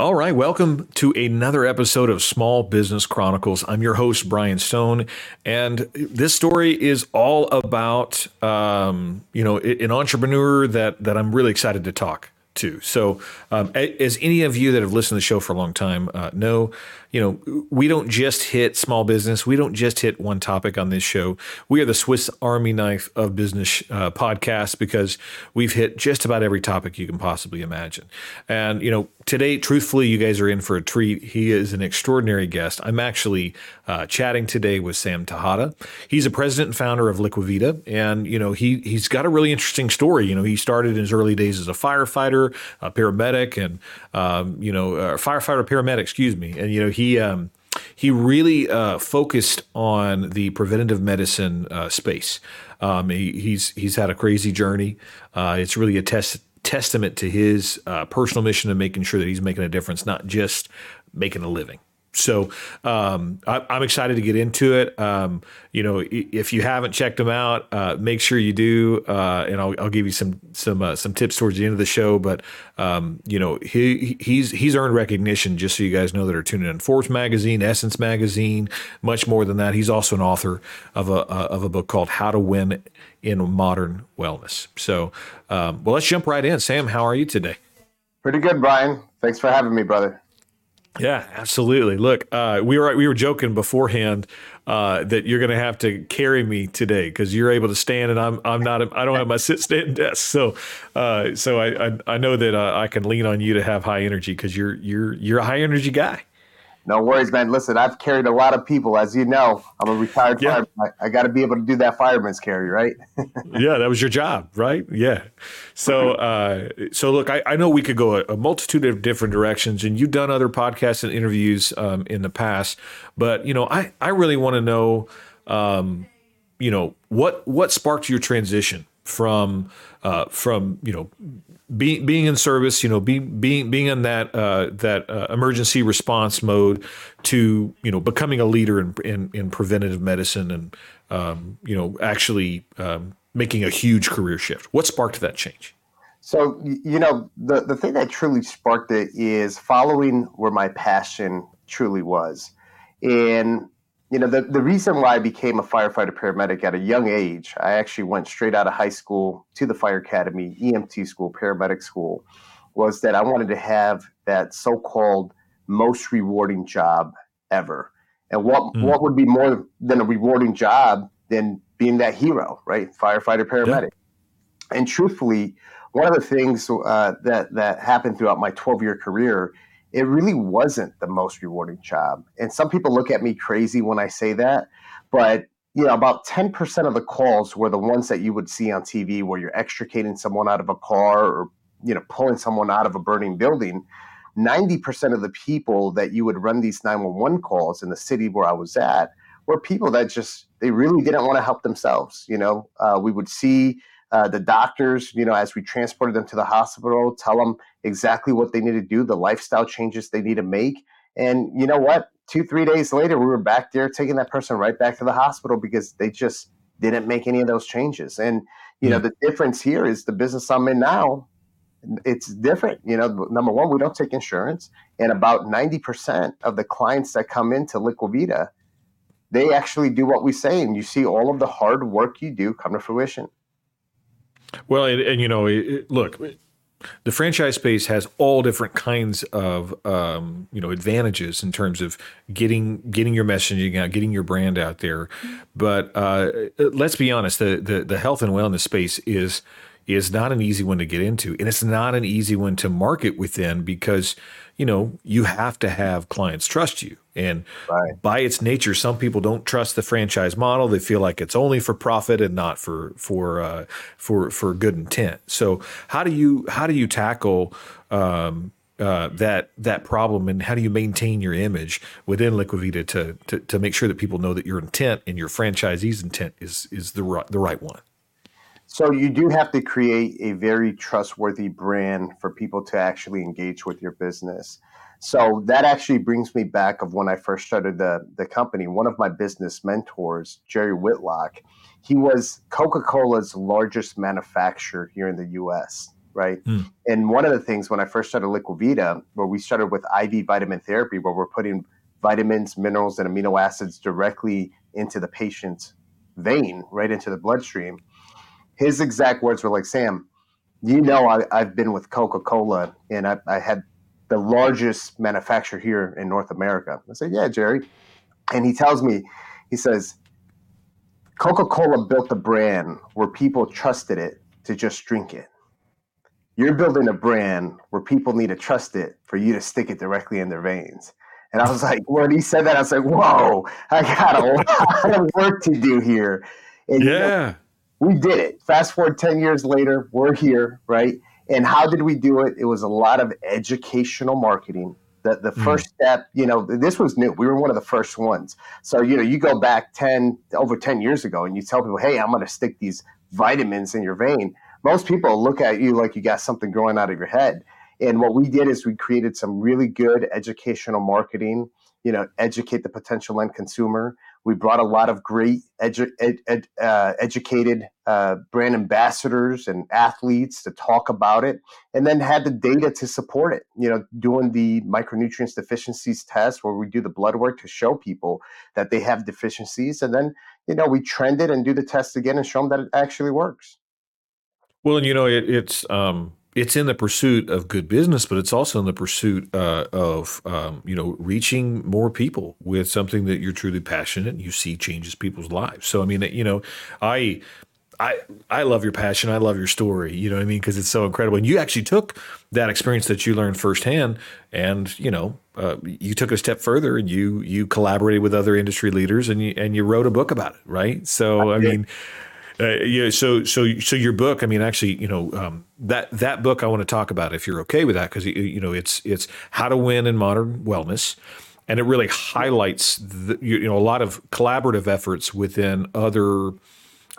All right, welcome to another episode of Small Business Chronicles. I'm your host, Brian Stone, and this story is all about um, you know an entrepreneur that that I'm really excited to talk to. So, um, as any of you that have listened to the show for a long time uh, know, you know, we don't just hit small business. We don't just hit one topic on this show. We are the Swiss Army knife of business uh, podcast because we've hit just about every topic you can possibly imagine. And, you know, today, truthfully, you guys are in for a treat. He is an extraordinary guest. I'm actually uh, chatting today with Sam Tejada. He's a president and founder of LiquiVida. And, you know, he, he's got a really interesting story. You know, he started in his early days as a firefighter, a paramedic, and, um, you know, a firefighter, paramedic, excuse me. And, you know, he um, he really uh, focused on the preventative medicine uh, space. Um, he, he's he's had a crazy journey. Uh, it's really a test testament to his uh, personal mission of making sure that he's making a difference, not just making a living. So um, I, am excited to get into it. Um, you know, if you haven't checked them out, uh, make sure you do, uh, and I'll, I'll, give you some some uh, some tips towards the end of the show. But um, you know, he he's he's earned recognition. Just so you guys know that are tuning in, Forbes magazine, Essence magazine, much more than that. He's also an author of a uh, of a book called How to Win in Modern Wellness. So, um, well, let's jump right in. Sam, how are you today? Pretty good, Brian. Thanks for having me, brother. Yeah, absolutely. Look, uh, we were we were joking beforehand uh, that you're going to have to carry me today because you're able to stand and I'm I'm not I don't have my sit stand desk. So uh, so I, I, I know that uh, I can lean on you to have high energy because you're you're you're a high energy guy. No worries, man. Listen, I've carried a lot of people, as you know. I'm a retired yeah. fireman. I, I got to be able to do that fireman's carry, right? yeah, that was your job, right? Yeah. So, uh, so look, I, I, know we could go a, a, multitude of different directions, and you've done other podcasts and interviews um, in the past, but you know, I I really want to know, um, you know, what what sparked your transition from uh, from you know being being in service, you know, being being being in that uh, that uh, emergency response mode to you know becoming a leader in in, in preventative medicine and um, you know actually um, making a huge career shift. What sparked that change? So you know the the thing that truly sparked it is following where my passion truly was, and you know, the, the reason why I became a firefighter paramedic at a young age, I actually went straight out of high school to the fire academy, EMT school, paramedic school, was that I wanted to have that so called most rewarding job ever. And what, mm. what would be more than a rewarding job than being that hero, right? Firefighter, paramedic. Yeah. And truthfully, one of the things uh, that, that happened throughout my 12 year career it really wasn't the most rewarding job. And some people look at me crazy when I say that, but you know, about 10% of the calls were the ones that you would see on TV where you're extricating someone out of a car or, you know, pulling someone out of a burning building. 90% of the people that you would run these 911 calls in the city where I was at were people that just, they really didn't want to help themselves. You know, uh, we would see uh, the doctors, you know, as we transported them to the hospital, tell them exactly what they need to do, the lifestyle changes they need to make. And you know what? Two, three days later, we were back there taking that person right back to the hospital because they just didn't make any of those changes. And, you mm know, the difference here is the business I'm in now, it's different. You know, number one, we don't take insurance. And about 90% of the clients that come into LiquiVida, they actually do what we say. And you see all of the hard work you do come to fruition. Well, and, and you know, it, look, the franchise space has all different kinds of um, you know advantages in terms of getting getting your messaging out, getting your brand out there. But uh, let's be honest, the, the the health and wellness space is is not an easy one to get into, and it's not an easy one to market within because you know, you have to have clients trust you. And right. by its nature, some people don't trust the franchise model. They feel like it's only for profit and not for for uh, for for good intent. So how do you how do you tackle um, uh, that that problem and how do you maintain your image within LiquiVida to, to to make sure that people know that your intent and your franchisee's intent is is the right, the right one? So you do have to create a very trustworthy brand for people to actually engage with your business. So that actually brings me back of when I first started the the company. One of my business mentors, Jerry Whitlock, he was Coca-Cola's largest manufacturer here in the US. right? Mm. And one of the things when I first started LiquiVida, where we started with IV vitamin therapy, where we're putting vitamins, minerals, and amino acids directly into the patient's vein, right into the bloodstream. His exact words were like, Sam, you know, I, have been with Coca Cola and I, I, had the largest manufacturer here in North America. I said, Yeah, Jerry. And he tells me, he says, Coca Cola built a brand where people trusted it to just drink it. You're building a brand where people need to trust it for you to stick it directly in their veins. And I was like, when he said that, I was like, whoa, I got a lot of work to do here. And yeah. You know, we did it. Fast forward 10 years later, we're here, right? And how did we do it? It was a lot of educational marketing. The, the mm. first step, you know, this was new. We were one of the first ones. So, you know, you go back 10, over 10 years ago and you tell people, hey, I'm going to stick these vitamins in your vein. Most people look at you like you got something growing out of your head. And what we did is we created some really good educational marketing, you know, educate the potential end consumer. We brought a lot of great edu- ed, ed, uh, educated uh, brand ambassadors and athletes to talk about it, and then had the data to support it. You know, doing the micronutrients deficiencies test where we do the blood work to show people that they have deficiencies, and then you know we trend it and do the test again and show them that it actually works. Well, and you know, it, it's um, it's in the pursuit of good business, but it's also in the pursuit uh, of um, you know reaching more people with something that you're truly passionate and you see changes people's lives. So I mean, you know, I. I, I love your passion. I love your story. You know what I mean? Because it's so incredible. And you actually took that experience that you learned firsthand, and you know, uh, you took a step further, and you you collaborated with other industry leaders, and you and you wrote a book about it, right? So I, I mean, uh, yeah. So, so, so your book. I mean, actually, you know, um, that that book I want to talk about if you're okay with that, because you know, it's it's how to win in modern wellness, and it really highlights the, you know a lot of collaborative efforts within other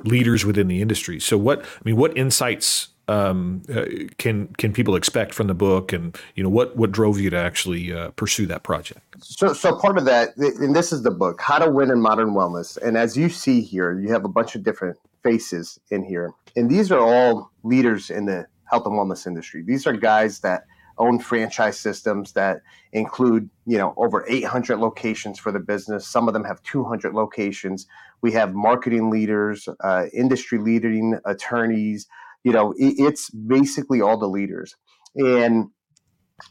leaders within the industry. So, what I mean, what insights um, uh, can can people expect from the book, and you know what what drove you to actually uh, pursue that project? So, so part of that, and this is the book, How to Win in Modern Wellness. And as you see here, you have a bunch of different faces in here. And these are all leaders in the health and wellness industry. These are guys that own franchise systems that include, you know, over 800 locations for the business. Some of them have 200 locations. We have marketing leaders, uh, industry leading attorneys. You know, it, it's basically all the leaders. And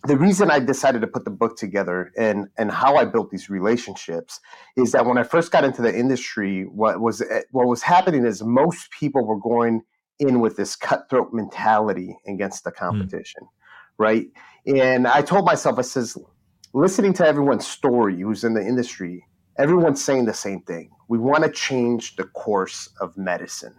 the reason I decided to put the book together and and how I built these relationships is that when I first got into the industry, what was what was happening is most people were going in with this cutthroat mentality against the hmm. competition, mm. right? And I told myself, I says, listening to everyone's story who's in the industry, everyone's saying the same thing. We want to change the course of medicine.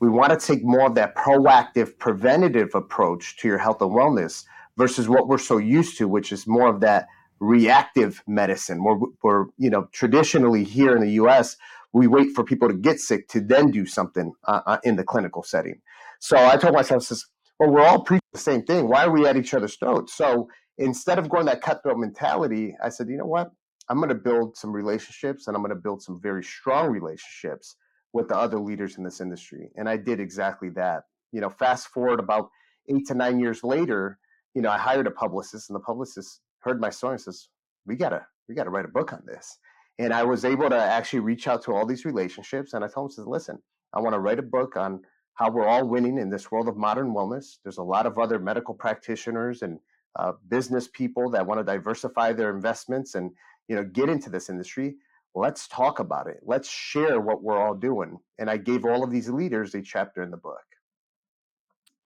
We want to take more of that proactive, preventative approach to your health and wellness versus what we're so used to, which is more of that reactive medicine. Where, where you know, traditionally here in the U.S., we wait for people to get sick to then do something uh, uh, in the clinical setting. So I told myself, says, well, we're all preaching the same thing. Why are we at each other's throats? So instead of going that cutthroat mentality, I said, you know what? I'm going to build some relationships and I'm going to build some very strong relationships with the other leaders in this industry. And I did exactly that. You know, fast forward about eight to nine years later, you know, I hired a publicist, and the publicist heard my story and says, "We gotta, we gotta write a book on this." And I was able to actually reach out to all these relationships, and I told him, "says Listen, I want to write a book on how we're all winning in this world of modern wellness. There's a lot of other medical practitioners and uh, business people that want to diversify their investments and you know get into this industry. Let's talk about it. Let's share what we're all doing." And I gave all of these leaders a chapter in the book.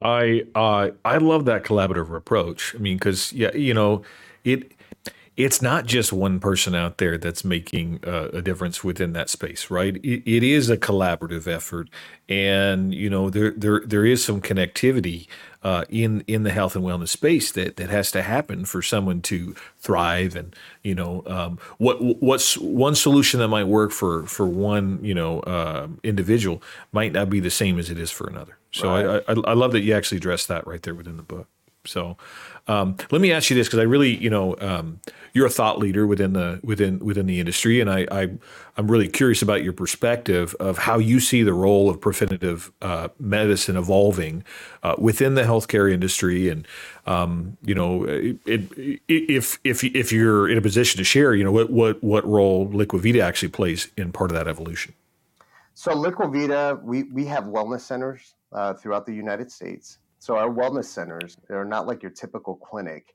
I uh, I love that collaborative approach. I mean, because yeah, you know, it it's not just one person out there that's making uh, a difference within that space, right? It, it is a collaborative effort, and you know there there there is some connectivity uh, in in the health and wellness space that that has to happen for someone to thrive. And you know um, what what's one solution that might work for for one you know uh, individual might not be the same as it is for another. So right. I, I, I love that you actually addressed that right there within the book. So, um, let me ask you this because I really, you know, um, you're a thought leader within the within within the industry, and I, I am really curious about your perspective of how you see the role of preventative uh, medicine evolving uh, within the healthcare industry, and um, you know, it, it, if if if you're in a position to share, you know, what what what role LiquiVida actually plays in part of that evolution. So LiquiVida, we we have wellness centers uh, throughout the United States. So our wellness centers, they're not like your typical clinic.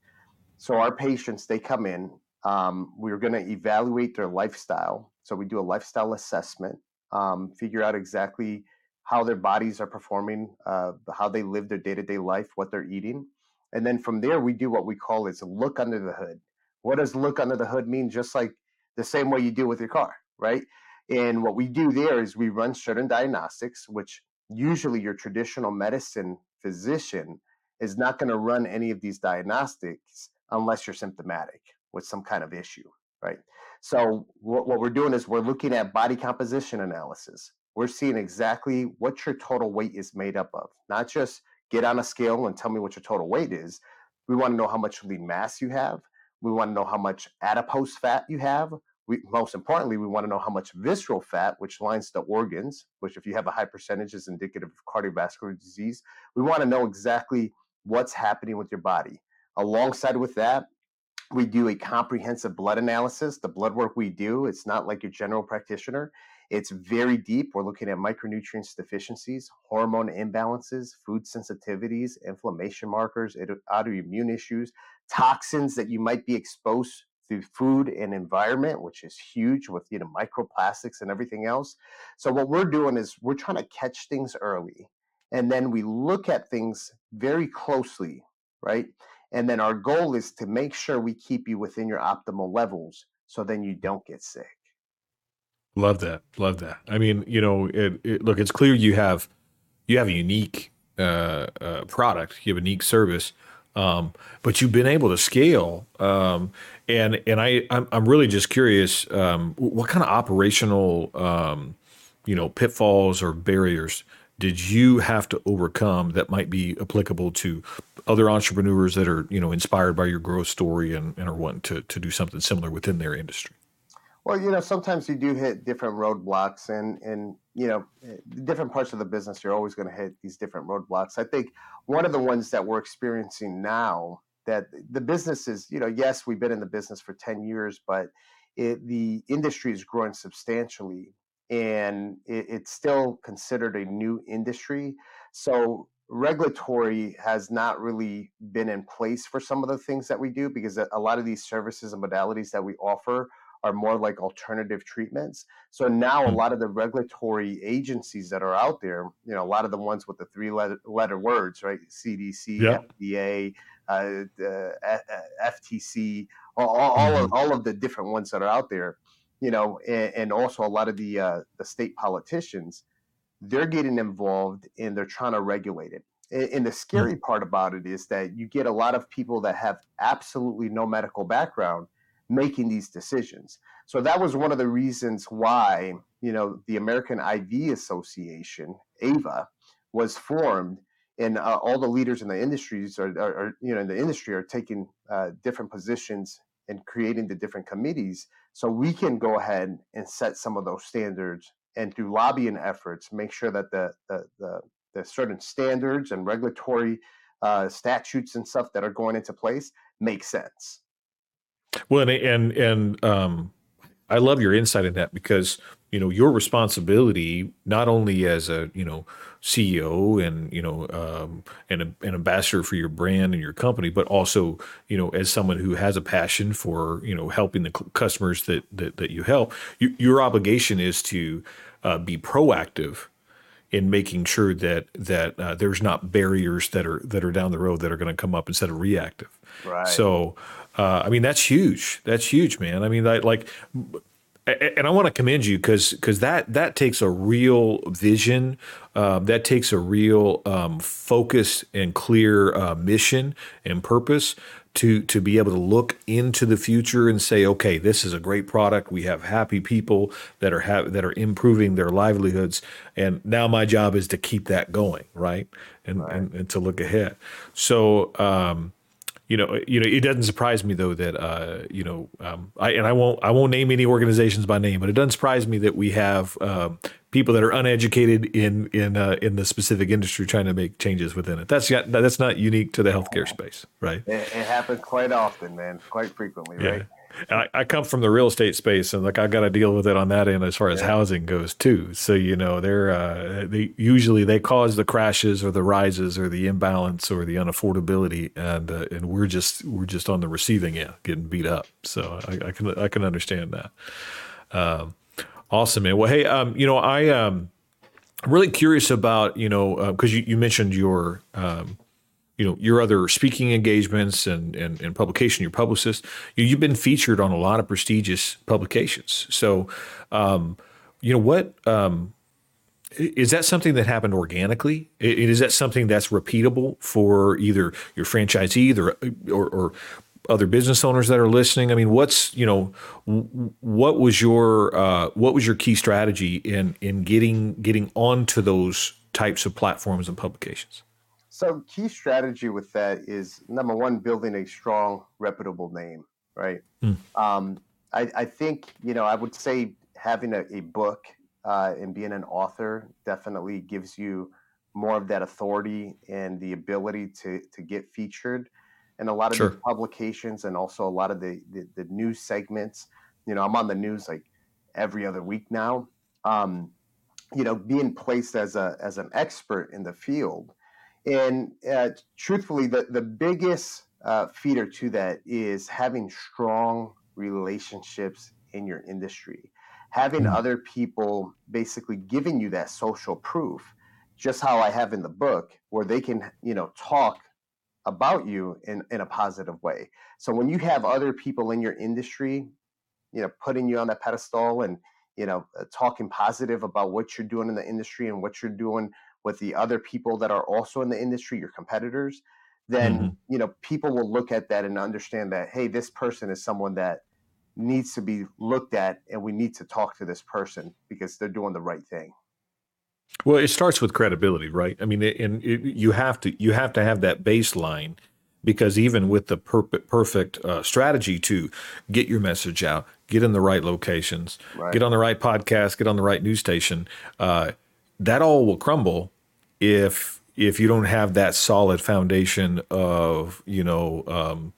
So our patients, they come in. Um, we're going to evaluate their lifestyle. So we do a lifestyle assessment, um, figure out exactly how their bodies are performing, uh, how they live their day-to-day life, what they're eating, and then from there we do what we call is look under the hood. What does look under the hood mean? Just like the same way you do with your car, right? And what we do there is we run certain diagnostics, which usually your traditional medicine physician is not going to run any of these diagnostics unless you're symptomatic with some kind of issue, right? So what, what we're doing is we're looking at body composition analysis. We're seeing exactly what your total weight is made up of, not just get on a scale and tell me what your total weight is. We want to know how much lean mass you have. We want to know how much adipose fat you have. We, most importantly, we want to know how much visceral fat, which lines the organs, which if you have a high percentage is indicative of cardiovascular disease. We want to know exactly what's happening with your body. Alongside with that, we do a comprehensive blood analysis. The blood work we do, it's not like your general practitioner. It's very deep. We're looking at micronutrients deficiencies, hormone imbalances, food sensitivities, inflammation markers, autoimmune issues, toxins that you might be exposed through food and environment, which is huge with you know microplastics and everything else. So what we're doing is we're trying to catch things early, and then we look at things very closely, right? And then our goal is to make sure we keep you within your optimal levels, so then you don't get sick. Love that. Love that. I mean, you know, it, it, look, it's clear you have you have a unique uh, uh, product, you have a unique service, um, but you've been able to scale. Um, and and I I'm, I'm really just curious, um, what kind of operational um, you know pitfalls or barriers did you have to overcome that might be applicable to other entrepreneurs that are you know inspired by your growth story and, and are wanting to to do something similar within their industry? Well, you know, sometimes you do hit different roadblocks, and and you know, eh, different parts of the business, you're always going to hit these different roadblocks. I think one of the ones that we're experiencing now that the business is, you know, yes, we've been in the business for ten years, but it, the industry is growing substantially, and it, it's still considered a new industry. So regulatory has not really been in place for some of the things that we do because a lot of these services and modalities that we offer are more like alternative treatments. So now a hmm. lot of the regulatory agencies that are out there, you know, a lot of the ones with the three letter, letter words, right? CDC, yep. FDA, uh, uh, FTC, all, all, mm-hmm. of, all of the different ones that are out there, you know, and, and also a lot of the uh, the state politicians, they're getting involved and they're trying to regulate it. And, the scary mm-hmm. part about it is that you get a lot of people that have absolutely no medical background making these decisions. So that was one of the reasons why, you know, the American IV Association, AVA, was formed and uh, all the leaders in the industries are, are, are, you know in the industry are taking uh, different positions and creating the different committees so we can go ahead and set some of those standards and through lobbying efforts make sure that the the, the, the certain standards and regulatory uh, statutes and stuff that are going into place make sense well, and and, and um, I love your insight in that because you know your responsibility not only as a you know CEO and you know um, and a, an ambassador for your brand and your company, but also you know as someone who has a passion for you know helping the customers that that, that you help. You, your obligation is to uh, be proactive in making sure that that uh, there's not barriers that are that are down the road that are going to come up instead of reactive. Right. So uh, I mean, that's huge. That's huge, man. I mean, that, like, and I want to commend you because because that that takes a real vision, uh, that takes a real um, focus and clear uh, mission and purpose to to be able to look into the future and say, okay, this is a great product. We have happy people that are ha- that are improving their livelihoods, and now my job is to keep that going, right? And right. And, and, to look ahead. So. Um, you know, you know, it doesn't surprise me though that uh, you know, um, I and I won't I won't name any organizations by name, but it doesn't surprise me that we have uh, people that are uneducated in in uh, in the specific industry trying to make changes within it. That's not, that's not unique to the healthcare space, right? It, it happens quite often, man, quite frequently, yeah. right? I, I, come from the real estate space, and like I got to deal with it on that end as far as yeah. housing goes too. So you know, they're uh, they usually they cause the crashes or the rises or the imbalance or the unaffordability, and uh, and we're just we're just on the receiving end, getting beat up. So I, I can I can understand that. Um, Awesome, man. Well, hey, um, you know, I um, I'm really curious about you know because uh, you, you mentioned your um, you know your other speaking engagements and and, and publication, your publicist. You, have been featured on a lot of prestigious publications. So, um, you know what. Um, is that something that happened organically? Is that something that's repeatable for either your franchisee or, or, or other business owners that are listening? I mean, what's you know, what was your uh, what was your key strategy in in getting getting onto those types of platforms and publications? So, key strategy with that is number one, building a strong, reputable name, right? Mm. Um, I, I, think you know, I would say having a, a book uh, and being an author definitely gives you more of that authority and the ability to to get featured and a lot of sure. the publications and also a lot of the, the, the news segments. You know, I'm on the news like every other week now. Um, you know, being placed as a as an expert in the field, and uh, truthfully, the the biggest uh, feeder to that is having strong relationships in your industry, having mm-hmm. other people basically giving you that social proof, just how I have in the book, where they can you know talk about you in, in a positive way. So when you have other people in your industry, you know, putting you on that pedestal and, you know, uh, talking positive about what you're doing in the industry and what you're doing with the other people that are also in the industry, your competitors, then, mm-hmm. you know, people will look at that and understand that, hey, this person is someone that needs to be looked at and we need to talk to this person because they're doing the right thing. Well, it starts with credibility, right? I mean, and you have to you have to have that baseline because even with the per- perfect uh, strategy to get your message out, get in the right locations, right. get on the right podcast, get on the right news station, uh, that all will crumble if if you don't have that solid foundation of you know um,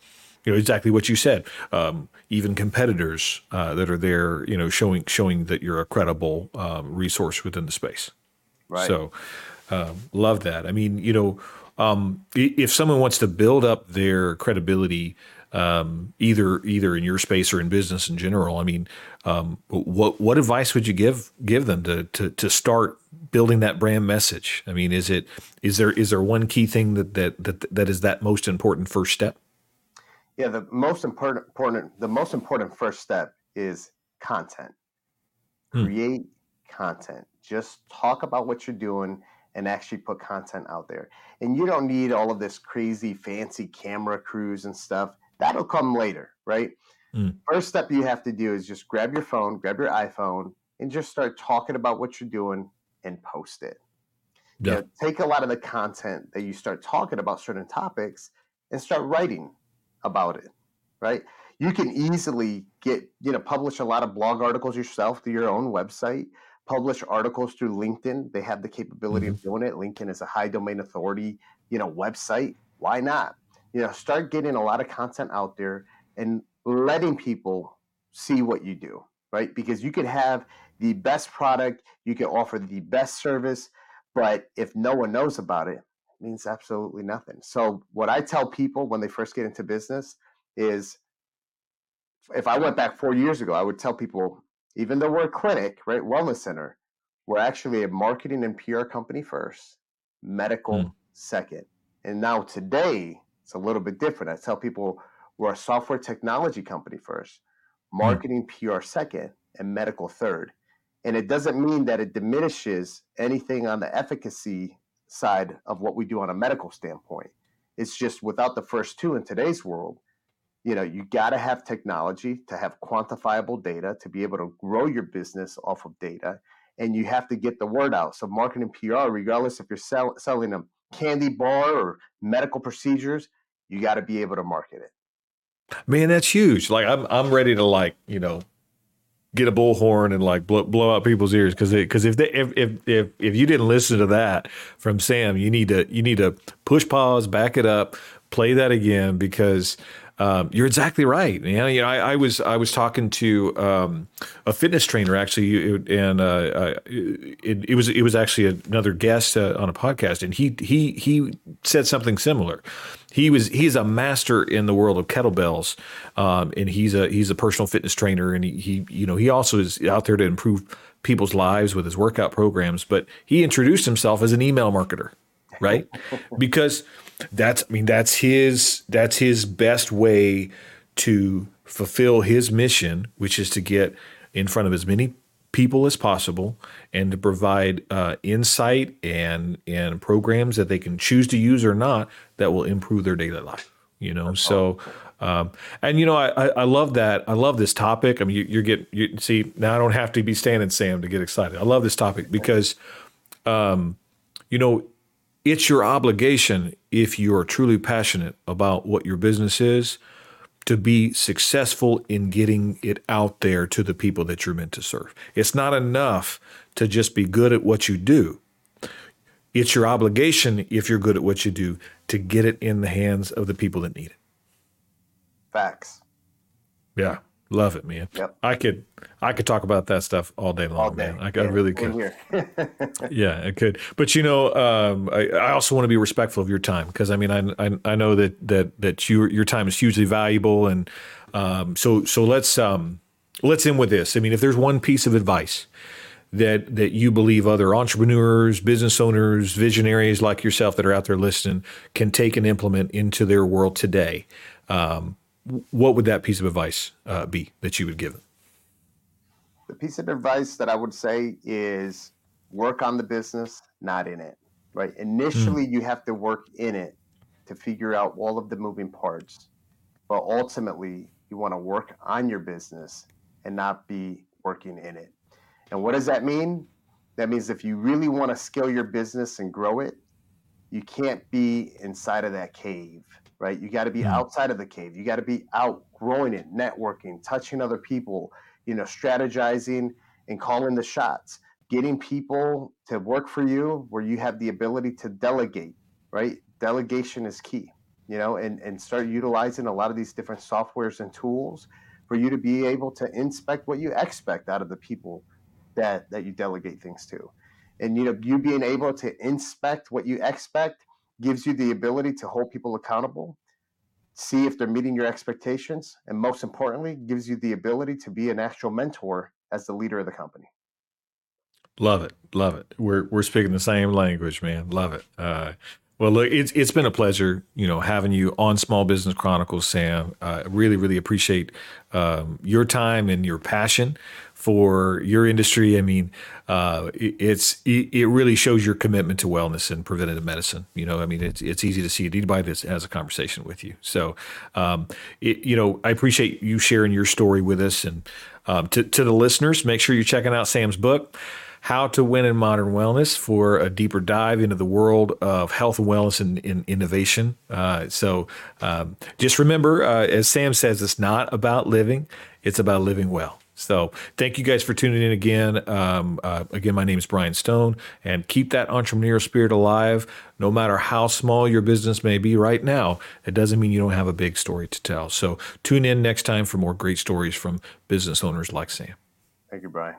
you know exactly what you said. Um, even competitors uh, that are there, you know, showing showing that you're a credible um, resource within the space. Right. So, um, love that. I mean, you know, um, if someone wants to build up their credibility, um, either either in your space or in business in general, I mean, um, what what advice would you give give them to, to to start building that brand message? I mean, is it is there is there one key thing that that that, that is that most important first step? Yeah, the most important important the most important first step is content. Hmm. Create content. Just talk about what you're doing and actually put content out there. And you don't need all of this crazy fancy camera crews and stuff. That'll come later, right? Mm. First step you have to do is just grab your phone, grab your iPhone, and just start talking about what you're doing and post it. Yeah. You know, take a lot of the content that you start talking about certain topics and start writing about it, right? You can easily get, you know, publish a lot of blog articles yourself through your own website publish articles through LinkedIn. They have the capability mm-hmm. of doing it. LinkedIn is a high domain authority, you know, website. Why not? You know, start getting a lot of content out there and letting people see what you do, right? Because you could have the best product, you can offer the best service, but if no one knows about it, it means absolutely nothing. So what I tell people when they first get into business is if I went back 4 years ago, I would tell people even though we're a clinic, right, wellness center, we're actually a marketing and PR company first, medical mm. second. And now today, it's a little bit different. I tell people we're a software technology company first. Marketing, mm. PR second, and medical third. And it doesn't mean that it diminishes anything on the efficacy side of what we do on a medical standpoint. It's just without the first two in today's world, you know, you got to have technology to have quantifiable data to be able to grow your business off of data. And you have to get the word out. So, marketing PR, regardless if you're sell, selling a candy bar or medical procedures, you got to be able to market it. Man, that's huge. Like, I'm, I'm ready to, like, you know, get a bullhorn and like blow, blow out people's ears because because if they if, if if if you didn't listen to that from Sam, you need to you need to push pause, back it up, play that again because um, you're exactly right. Man. You know, I, I, was I was talking to um, a fitness trainer actually, and uh, it, it, was it was actually another guest uh, on a podcast, and he he he said something similar. He was he's a master in the world of kettlebells, um, and he's a he's a personal fitness trainer, and he, he you know he also is out there to improve people's lives with his workout programs. But he introduced himself as an email marketer, right? because that's I mean that's his that's his best way to fulfill his mission, which is to get in front of as many people as possible and to provide uh, insight and and programs that they can choose to use or not that will improve their daily life. You know, so. Um, and you know, I, I love that. I love this topic. I mean, you, you get you see now. I don't have to be standing Sam to get excited. I love this topic because, um, you know, it's your obligation, if you are truly passionate about what your business is, to be successful in getting it out there to the people that you're meant to serve. It's not enough to just be good at what you do. It's your obligation, if you're good at what you do, to get it in the hands of the people that need it. Facts. Yeah. Love it, man. Yep. I could I could talk about that stuff all day long, all day. man. I, yeah, I really could. yeah, I could. But you know, um, I, I, also want to be respectful of your time because I mean, I, I, I know that that that your your time is hugely valuable, and um, so so let's um, let's end with this. I mean, if there's one piece of advice that that you believe other entrepreneurs, business owners, visionaries like yourself that are out there listening can take and implement into their world today. Um, what would that piece of advice uh, be that you would give them? The piece of advice that I would say is work on the business, not in it. Right. Initially, mm. you have to work in it to figure out all of the moving parts, but ultimately, you want to work on your business and not be working in it. And what does that mean? That means if you really want to scale your business and grow it, you can't be inside of that cave right? You got to be mm-hmm. outside of the cave. You got to be out growing it, networking, touching other people, you know, strategizing and calling the shots, getting people to work for you where you have the ability to delegate, right? Delegation is key, you know, and, and start utilizing a lot of these different softwares and tools for you to be able to inspect what you expect out of the people that that you delegate things to. And you know, you being able to inspect what you expect gives you the ability to hold people accountable, see if they're meeting your expectations, and most importantly, gives you the ability to be an actual mentor as the leader of the company. Love it, love it. We're we're speaking the same language, man. Love it. Uh, well, look, it's it's been a pleasure, you know, having you on Small Business Chronicles, Sam. I uh, really, really appreciate um, your time and your passion for your industry. I mean, uh, it, it's it, it, really shows your commitment to wellness and preventative medicine. You know, I mean, it's it's easy to see anybody that has a conversation with you. So, um, it, you know, I appreciate you sharing your story with us, and um, to to the listeners, make sure you're checking out Sam's book. How to Win in Modern Wellness for a deeper dive into the world of health and wellness and, and innovation. Uh, so um, just remember, uh, as Sam says, it's not about living, it's about living well. So thank you guys for tuning in again. Um, uh, again, my name is Brian Stone, and keep that entrepreneurial spirit alive. No matter how small your business may be right now, it doesn't mean you don't have a big story to tell. So tune in next time for more great stories from business owners like Sam. Thank you, Brian.